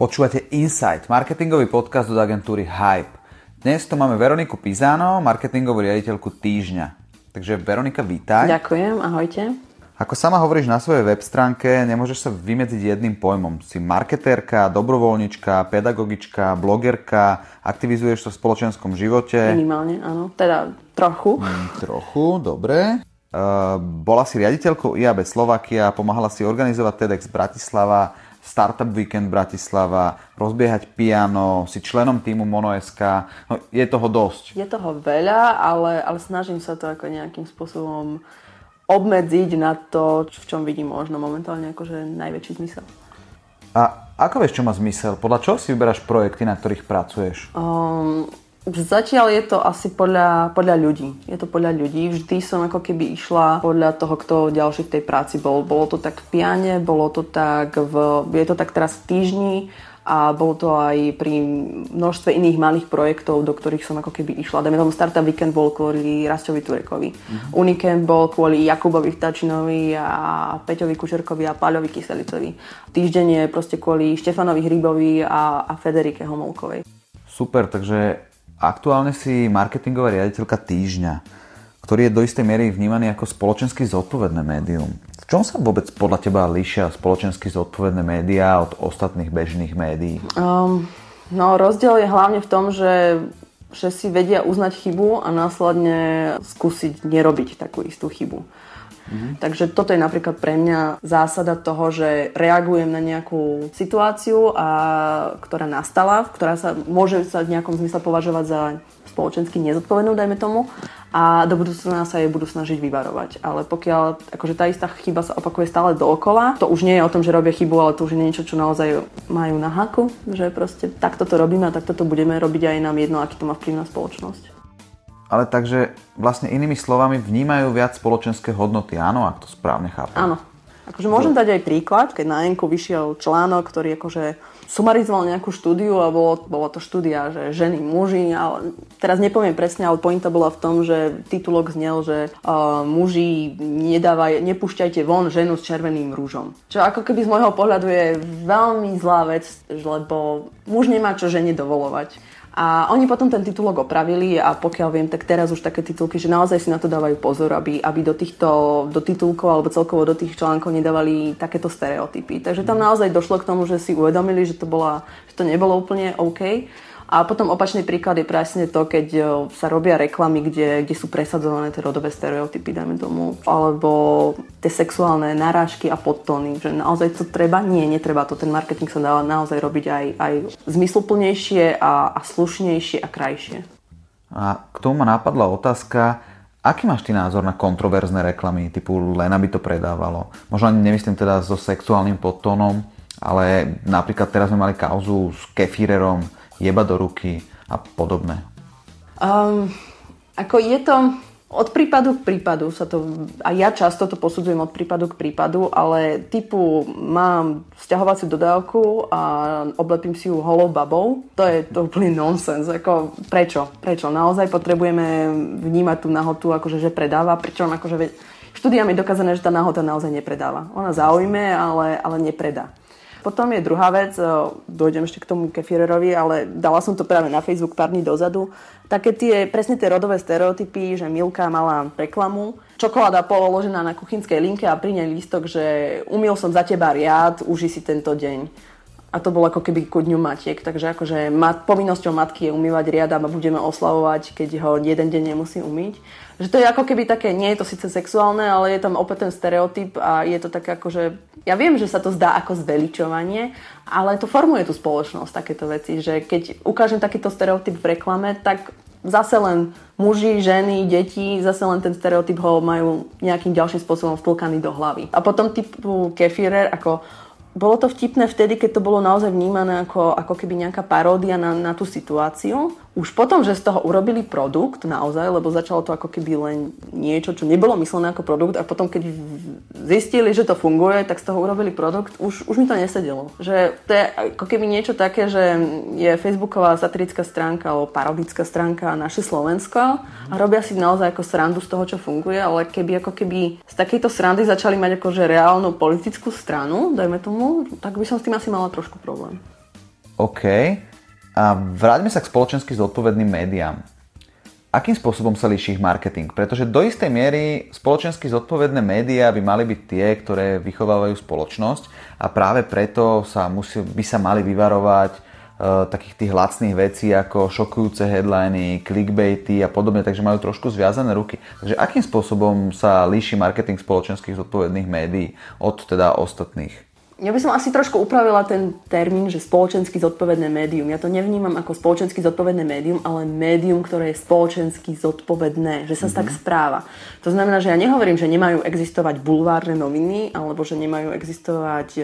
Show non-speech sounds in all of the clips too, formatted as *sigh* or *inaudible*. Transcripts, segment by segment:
Počúvate Insight, marketingový podcast od agentúry Hype. Dnes tu máme Veroniku Pizano, marketingovú riaditeľku Týždňa. Takže Veronika, vítaj. Ďakujem, ahojte. Ako sama hovoríš na svojej web stránke, nemôžeš sa vymedziť jedným pojmom. Si marketérka, dobrovoľnička, pedagogička, blogerka, aktivizuješ sa v spoločenskom živote. Minimálne, áno. Teda trochu. Mm, trochu, dobre. Uh, bola si riaditeľkou IAB Slovakia, pomáhala si organizovať TEDx Bratislava, Startup Weekend Bratislava, rozbiehať piano, si členom týmu Mono.sk. No, je toho dosť. Je toho veľa, ale, ale snažím sa to ako nejakým spôsobom obmedziť na to, v čom vidím možno momentálne akože najväčší zmysel. A ako vieš, čo má zmysel? Podľa čoho si vyberáš projekty, na ktorých pracuješ? Um, Zatiaľ je to asi podľa, podľa ľudí. Je to podľa ľudí. Vždy som ako keby išla podľa toho, kto ďalší v tej práci bol. Bolo to tak v piane, bolo to tak v, je to tak teraz v týždni a bolo to aj pri množstve iných malých projektov, do ktorých som ako keby išla. Dajme tomu Startup Weekend bol kvôli Rastovi Turekovi. Mm-hmm. Unikend bol kvôli Jakubovi Vtačinovi a Peťovi Kučerkovi a Páľovi Kyselicovi. Týždeň je proste kvôli Štefanovi Hrybovi a, a Federike Homolkovej. Super, takže Aktuálne si marketingová riaditeľka Týždňa, ktorý je do istej miery vnímaný ako spoločensky zodpovedné médium. V čom sa vôbec podľa teba líšia spoločensky zodpovedné médiá od ostatných bežných médií? Um, no rozdiel je hlavne v tom, že si vedia uznať chybu a následne skúsiť nerobiť takú istú chybu. Mm-hmm. Takže toto je napríklad pre mňa zásada toho, že reagujem na nejakú situáciu, a, ktorá nastala, ktorá sa môže sa v nejakom zmysle považovať za spoločensky nezodpovednú, dajme tomu, a do budúcna sa jej budú snažiť vyvarovať. Ale pokiaľ akože tá istá chyba sa opakuje stále dookola, to už nie je o tom, že robia chybu, ale to už je niečo, čo naozaj majú na haku, že proste takto to robíme a takto to budeme robiť aj nám jedno, aký to má vplyv na spoločnosť ale takže vlastne inými slovami vnímajú viac spoločenské hodnoty, áno, ak to správne chápem. Áno. Akože môžem dať aj príklad, keď na Enku vyšiel článok, ktorý akože sumarizoval nejakú štúdiu a bolo, bolo to štúdia, že ženy, muži, ale teraz nepoviem presne, ale pointa bola v tom, že titulok znel, že uh, muži nedávaj, nepúšťajte von ženu s červeným rúžom. Čo ako keby z môjho pohľadu je veľmi zlá vec, lebo muž nemá čo žene dovolovať. A oni potom ten titulok opravili a pokiaľ viem, tak teraz už také titulky, že naozaj si na to dávajú pozor, aby, aby do týchto do titulkov alebo celkovo do tých článkov nedávali takéto stereotypy. Takže tam naozaj došlo k tomu, že si uvedomili, že to, bola, že to nebolo úplne OK. A potom opačný príklad je presne to, keď e, sa robia reklamy, kde, kde sú presadzované tie rodové stereotypy, dajme tomu, alebo tie sexuálne narážky a podtóny, že naozaj to treba? Nie, netreba to. Ten marketing sa dá naozaj robiť aj, aj zmysluplnejšie a, a slušnejšie a krajšie. A k tomu ma napadla otázka, Aký máš ty názor na kontroverzné reklamy, typu len aby to predávalo? Možno ani nemyslím teda so sexuálnym podtónom, ale napríklad teraz sme mali kauzu s kefírerom, jeba do ruky a podobné? Um, ako je to od prípadu k prípadu sa to, a ja často to posudzujem od prípadu k prípadu, ale typu mám vzťahovaciu dodávku a oblepím si ju holou babou, to je to úplný nonsens. Ako, prečo? Prečo? Naozaj potrebujeme vnímať tú nahotu, akože, že predáva, pričom akože štúdiami je dokázané, že tá nahota naozaj nepredáva. Ona zaujme, ale, ale nepredá. Potom je druhá vec, e, dojdem ešte k tomu kefirerovi, ale dala som to práve na Facebook pár dní dozadu. Také tie, presne tie rodové stereotypy, že Milka mala reklamu, čokoláda položená na kuchynskej linke a pri nej lístok, že umil som za teba riad, uži si tento deň a to bolo ako keby ku dňu matiek, takže akože mat, povinnosťou matky je umývať riad a budeme oslavovať, keď ho jeden deň nemusí umyť. Že to je ako keby také, nie je to síce sexuálne, ale je tam opäť ten stereotyp a je to také akože, ja viem, že sa to zdá ako zveličovanie, ale to formuje tú spoločnosť, takéto veci, že keď ukážem takýto stereotyp v reklame, tak zase len muži, ženy, deti, zase len ten stereotyp ho majú nejakým ďalším spôsobom vtlkaný do hlavy. A potom typu kefirer, ako bolo to vtipné vtedy, keď to bolo naozaj vnímané ako, ako keby nejaká paródia na, na tú situáciu. Už potom, že z toho urobili produkt naozaj, lebo začalo to ako keby len niečo, čo nebolo myslené ako produkt a potom keď zistili, že to funguje, tak z toho urobili produkt, už, už mi to nesedelo. Že to je ako keby niečo také, že je facebooková satirická stránka alebo parodická stránka naše Slovensko a robia si naozaj ako srandu z toho, čo funguje, ale keby ako keby z takejto srandy začali mať akože reálnu politickú stranu, dajme tomu, tak by som s tým asi mala trošku problém. OK. A vráťme sa k spoločensky zodpovedným médiám. Akým spôsobom sa líši ich marketing? Pretože do istej miery spoločensky zodpovedné médiá by mali byť tie, ktoré vychovávajú spoločnosť a práve preto sa musí, by sa mali vyvarovať uh, takých tých lacných vecí ako šokujúce headliny, clickbaity a podobne, takže majú trošku zviazané ruky. Takže akým spôsobom sa líši marketing spoločenských zodpovedných médií od teda ostatných? Ja by som asi trošku upravila ten termín, že spoločensky zodpovedné médium. Ja to nevnímam ako spoločensky zodpovedné médium, ale médium, ktoré je spoločensky zodpovedné, že sa mm-hmm. tak správa. To znamená, že ja nehovorím, že nemajú existovať bulvárne noviny, alebo že nemajú existovať e,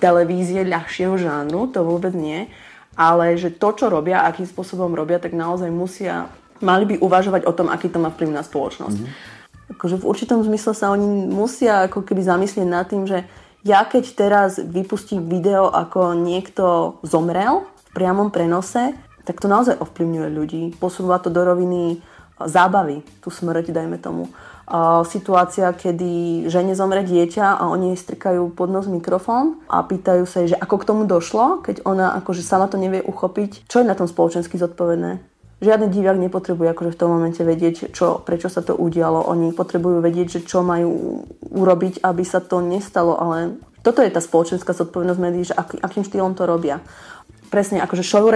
televízie ľahšieho žánru, to vôbec nie. Ale že to, čo robia, akým spôsobom robia, tak naozaj musia, mali by uvažovať o tom, aký to má vplyv na spoločnosť. Mm-hmm. Akože v určitom zmysle sa oni musia ako keby zamyslieť nad tým, že ja keď teraz vypustím video, ako niekto zomrel v priamom prenose, tak to naozaj ovplyvňuje ľudí. Posúva to do roviny zábavy, tú smrť, dajme tomu. situácia, kedy žene zomre dieťa a oni jej strikajú pod nos mikrofón a pýtajú sa jej, že ako k tomu došlo, keď ona akože sama to nevie uchopiť. Čo je na tom spoločensky zodpovedné? Žiadny divák nepotrebuje akože v tom momente vedieť, čo, prečo sa to udialo. Oni potrebujú vedieť, že čo majú urobiť, aby sa to nestalo, ale toto je tá spoločenská zodpovednosť médií, že ak, akým štýlom to robia. Presne, akože show,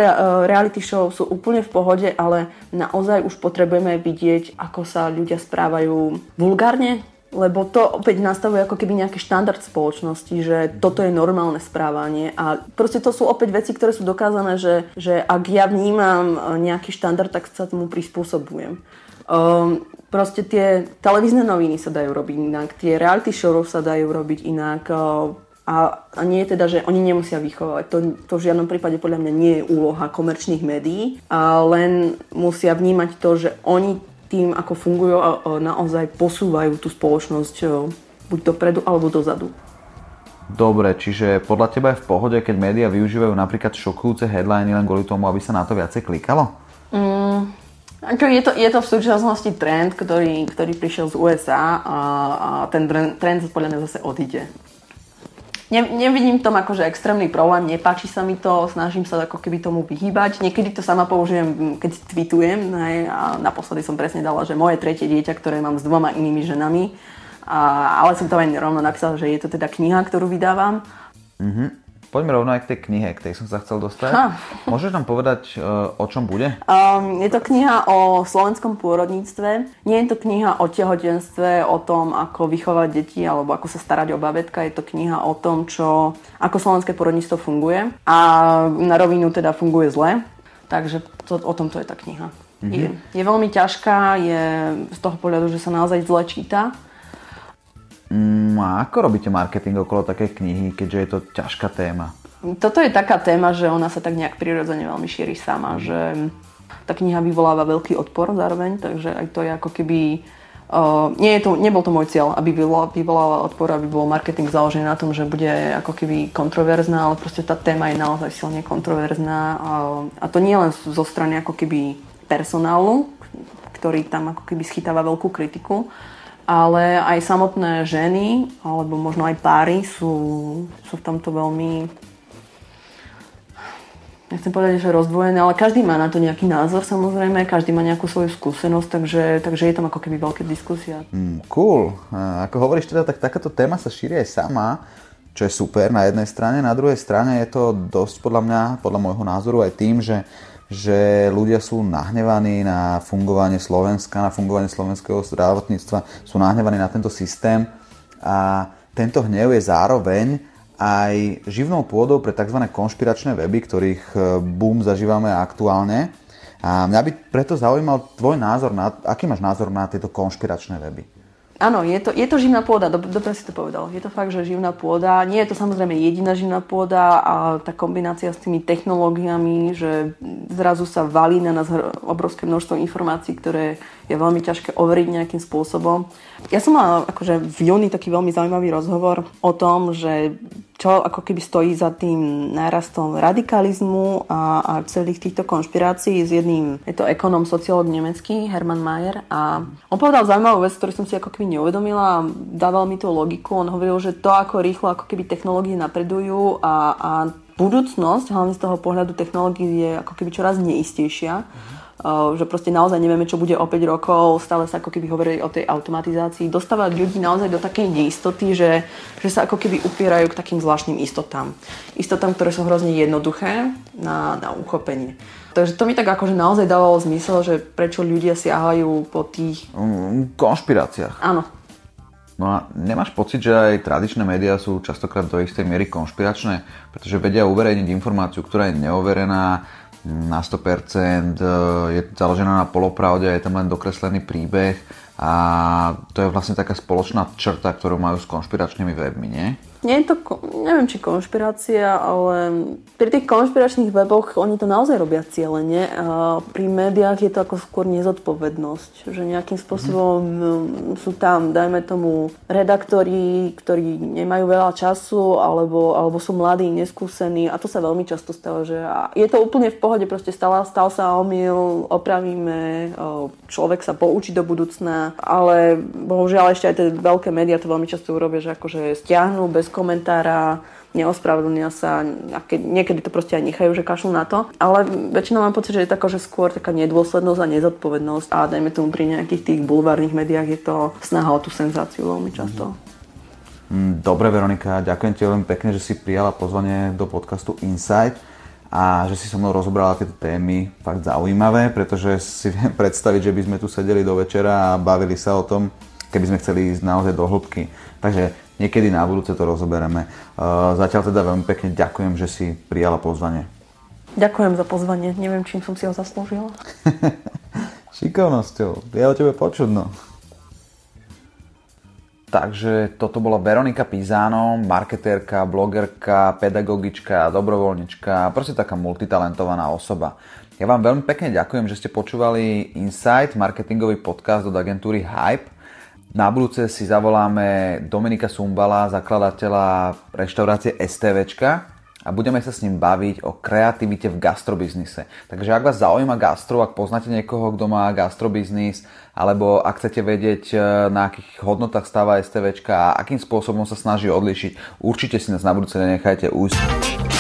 reality show sú úplne v pohode, ale naozaj už potrebujeme vidieť, ako sa ľudia správajú vulgárne, lebo to opäť nastavuje ako keby nejaký štandard spoločnosti, že toto je normálne správanie a proste to sú opäť veci, ktoré sú dokázané, že, že ak ja vnímam nejaký štandard, tak sa tomu prispôsobujem. Um, proste tie televízne noviny sa dajú robiť inak, tie reality show sa dajú robiť inak uh, a, a nie je teda, že oni nemusia vychovať. To, to v žiadnom prípade podľa mňa nie je úloha komerčných médií, a len musia vnímať to, že oni tým, ako fungujú a naozaj posúvajú tú spoločnosť buď dopredu alebo dozadu. Dobre, čiže podľa teba je v pohode, keď médiá využívajú napríklad šokujúce headliny len kvôli tomu, aby sa na to viacej klikalo? Mm, ako je, to, je to v súčasnosti trend, ktorý, ktorý prišiel z USA a, a ten trend podľa mňa zase odíde ne, nevidím tom akože extrémny problém, nepáči sa mi to, snažím sa ako keby tomu vyhýbať. Niekedy to sama použijem, keď tweetujem, ne, a naposledy som presne dala, že moje tretie dieťa, ktoré mám s dvoma inými ženami, a, ale som tam aj rovno napísala, že je to teda kniha, ktorú vydávam. Mm-hmm. Poďme rovno aj k tej knihe, k tej som sa chcel dostať. Ha. Môžeš nám povedať, e, o čom bude? Um, je to kniha o slovenskom pôrodníctve. Nie je to kniha o tehotenstve, o tom, ako vychovať deti alebo ako sa starať o babetka. Je to kniha o tom, čo, ako slovenské pôrodníctvo funguje. A na rovinu teda funguje zle. Takže to, o tomto je tá kniha. Mm-hmm. Je, je veľmi ťažká, je z toho pohľadu, že sa naozaj zle číta a ako robíte marketing okolo také knihy, keďže je to ťažká téma? Toto je taká téma, že ona sa tak nejak prirodzene veľmi šíri sama, že tá kniha vyvoláva veľký odpor zároveň, takže aj to je ako keby... Uh, nie je to, nebol to môj cieľ, aby vyvolala odpor, aby bol marketing založený na tom, že bude ako keby kontroverzná, ale proste tá téma je naozaj silne kontroverzná a, a to nie len zo strany ako keby personálu, ktorý tam ako keby schytáva veľkú kritiku, ale aj samotné ženy, alebo možno aj páry sú, sú v tomto veľmi nechcem povedať, že rozdvojené, ale každý má na to nejaký názor samozrejme, každý má nejakú svoju skúsenosť, takže, takže je tam ako keby veľké diskusia. Mm, cool. Ako hovoríš teda, tak takáto téma sa šíri aj sama, čo je super na jednej strane, na druhej strane je to dosť podľa mňa, podľa môjho názoru aj tým, že že ľudia sú nahnevaní na fungovanie Slovenska, na fungovanie slovenského zdravotníctva, sú nahnevaní na tento systém a tento hnev je zároveň aj živnou pôdou pre tzv. konšpiračné weby, ktorých e, boom zažívame aktuálne. A mňa by preto zaujímal tvoj názor, na, aký máš názor na tieto konšpiračné weby? Áno, je to, je to živná pôda, dobre, si to povedal. Je to fakt, že živná pôda. Nie je to samozrejme jediná živná pôda a tá kombinácia s tými technológiami, že zrazu sa valí na nás obrovské množstvo informácií, ktoré je veľmi ťažké overiť nejakým spôsobom. Ja som mala akože v júni taký veľmi zaujímavý rozhovor o tom, že čo ako keby stojí za tým nárastom radikalizmu a, a celých týchto konšpirácií s jedným, je to ekonom, sociológ nemecký, Hermann Mayer a on povedal zaujímavú vec, ktorú som si ako keby neuvedomila a dával mi tú logiku. On hovoril, že to, ako rýchlo ako keby technológie napredujú a, a budúcnosť, hlavne z toho pohľadu technológií, je ako keby čoraz neistejšia. Mm-hmm že proste naozaj nevieme, čo bude o 5 rokov, stále sa ako keby hovorili o tej automatizácii, dostávať ľudí naozaj do takej neistoty, že, že sa ako keby upierajú k takým zvláštnym istotám. Istotám, ktoré sú hrozne jednoduché na, na uchopenie. Takže to mi tak akože naozaj dávalo zmysel, že prečo ľudia siahajú po tých... Mm, konšpiráciách. Áno. No a nemáš pocit, že aj tradičné médiá sú častokrát do istej miery konšpiračné, pretože vedia uverejniť informáciu, ktorá je neoverená, na 100%, e, je založená na polopravde, je tam len dokreslený príbeh a to je vlastne taká spoločná črta, ktorú majú s konšpiračnými webmi, nie? Nie je to, neviem či konšpirácia, ale pri tých konšpiračných weboch oni to naozaj robia cieľene. A pri médiách je to ako skôr nezodpovednosť, že nejakým spôsobom mm. sú tam, dajme tomu, redaktori, ktorí nemajú veľa času alebo, alebo sú mladí, neskúsení a to sa veľmi často stáva, že je to úplne v pohode, proste stal, stal sa omyl, opravíme, človek sa poučí do budúcna, ale bohužiaľ ešte aj tie veľké médiá to veľmi často urobia, že akože stiahnu bez komentára, neospravedlnia sa a niekedy to proste aj nechajú, že kašľú na to. Ale väčšinou mám pocit, že je to že skôr taká nedôslednosť a nezodpovednosť a dajme tomu pri nejakých tých bulvárnych médiách je to snaha o tú senzáciu veľmi často. Mm, dobre Veronika, ďakujem ti veľmi pekne, že si prijala pozvanie do podcastu Insight a že si so mnou rozobrala tieto témy fakt zaujímavé, pretože si viem *laughs* predstaviť, že by sme tu sedeli do večera a bavili sa o tom, keby sme chceli ísť naozaj do hĺbky. Takže Niekedy na budúce to rozoberieme. Uh, zatiaľ teda veľmi pekne ďakujem, že si prijala pozvanie. Ďakujem za pozvanie. Neviem, čím som si ho zaslúžila. *laughs* Šikovnosťou. Ja o tebe počudno. Takže toto bola Veronika Pizano, marketérka, blogerka, pedagogička, dobrovoľnička, proste taká multitalentovaná osoba. Ja vám veľmi pekne ďakujem, že ste počúvali Insight, marketingový podcast od agentúry Hype. Na budúce si zavoláme Dominika Sumbala, zakladateľa reštaurácie STVčka a budeme sa s ním baviť o kreativite v gastrobiznise. Takže ak vás zaujíma gastro, ak poznáte niekoho, kto má gastrobiznis, alebo ak chcete vedieť, e, na akých hodnotách stáva STVčka a akým spôsobom sa snaží odlišiť, určite si nás na budúce nenechajte újsť.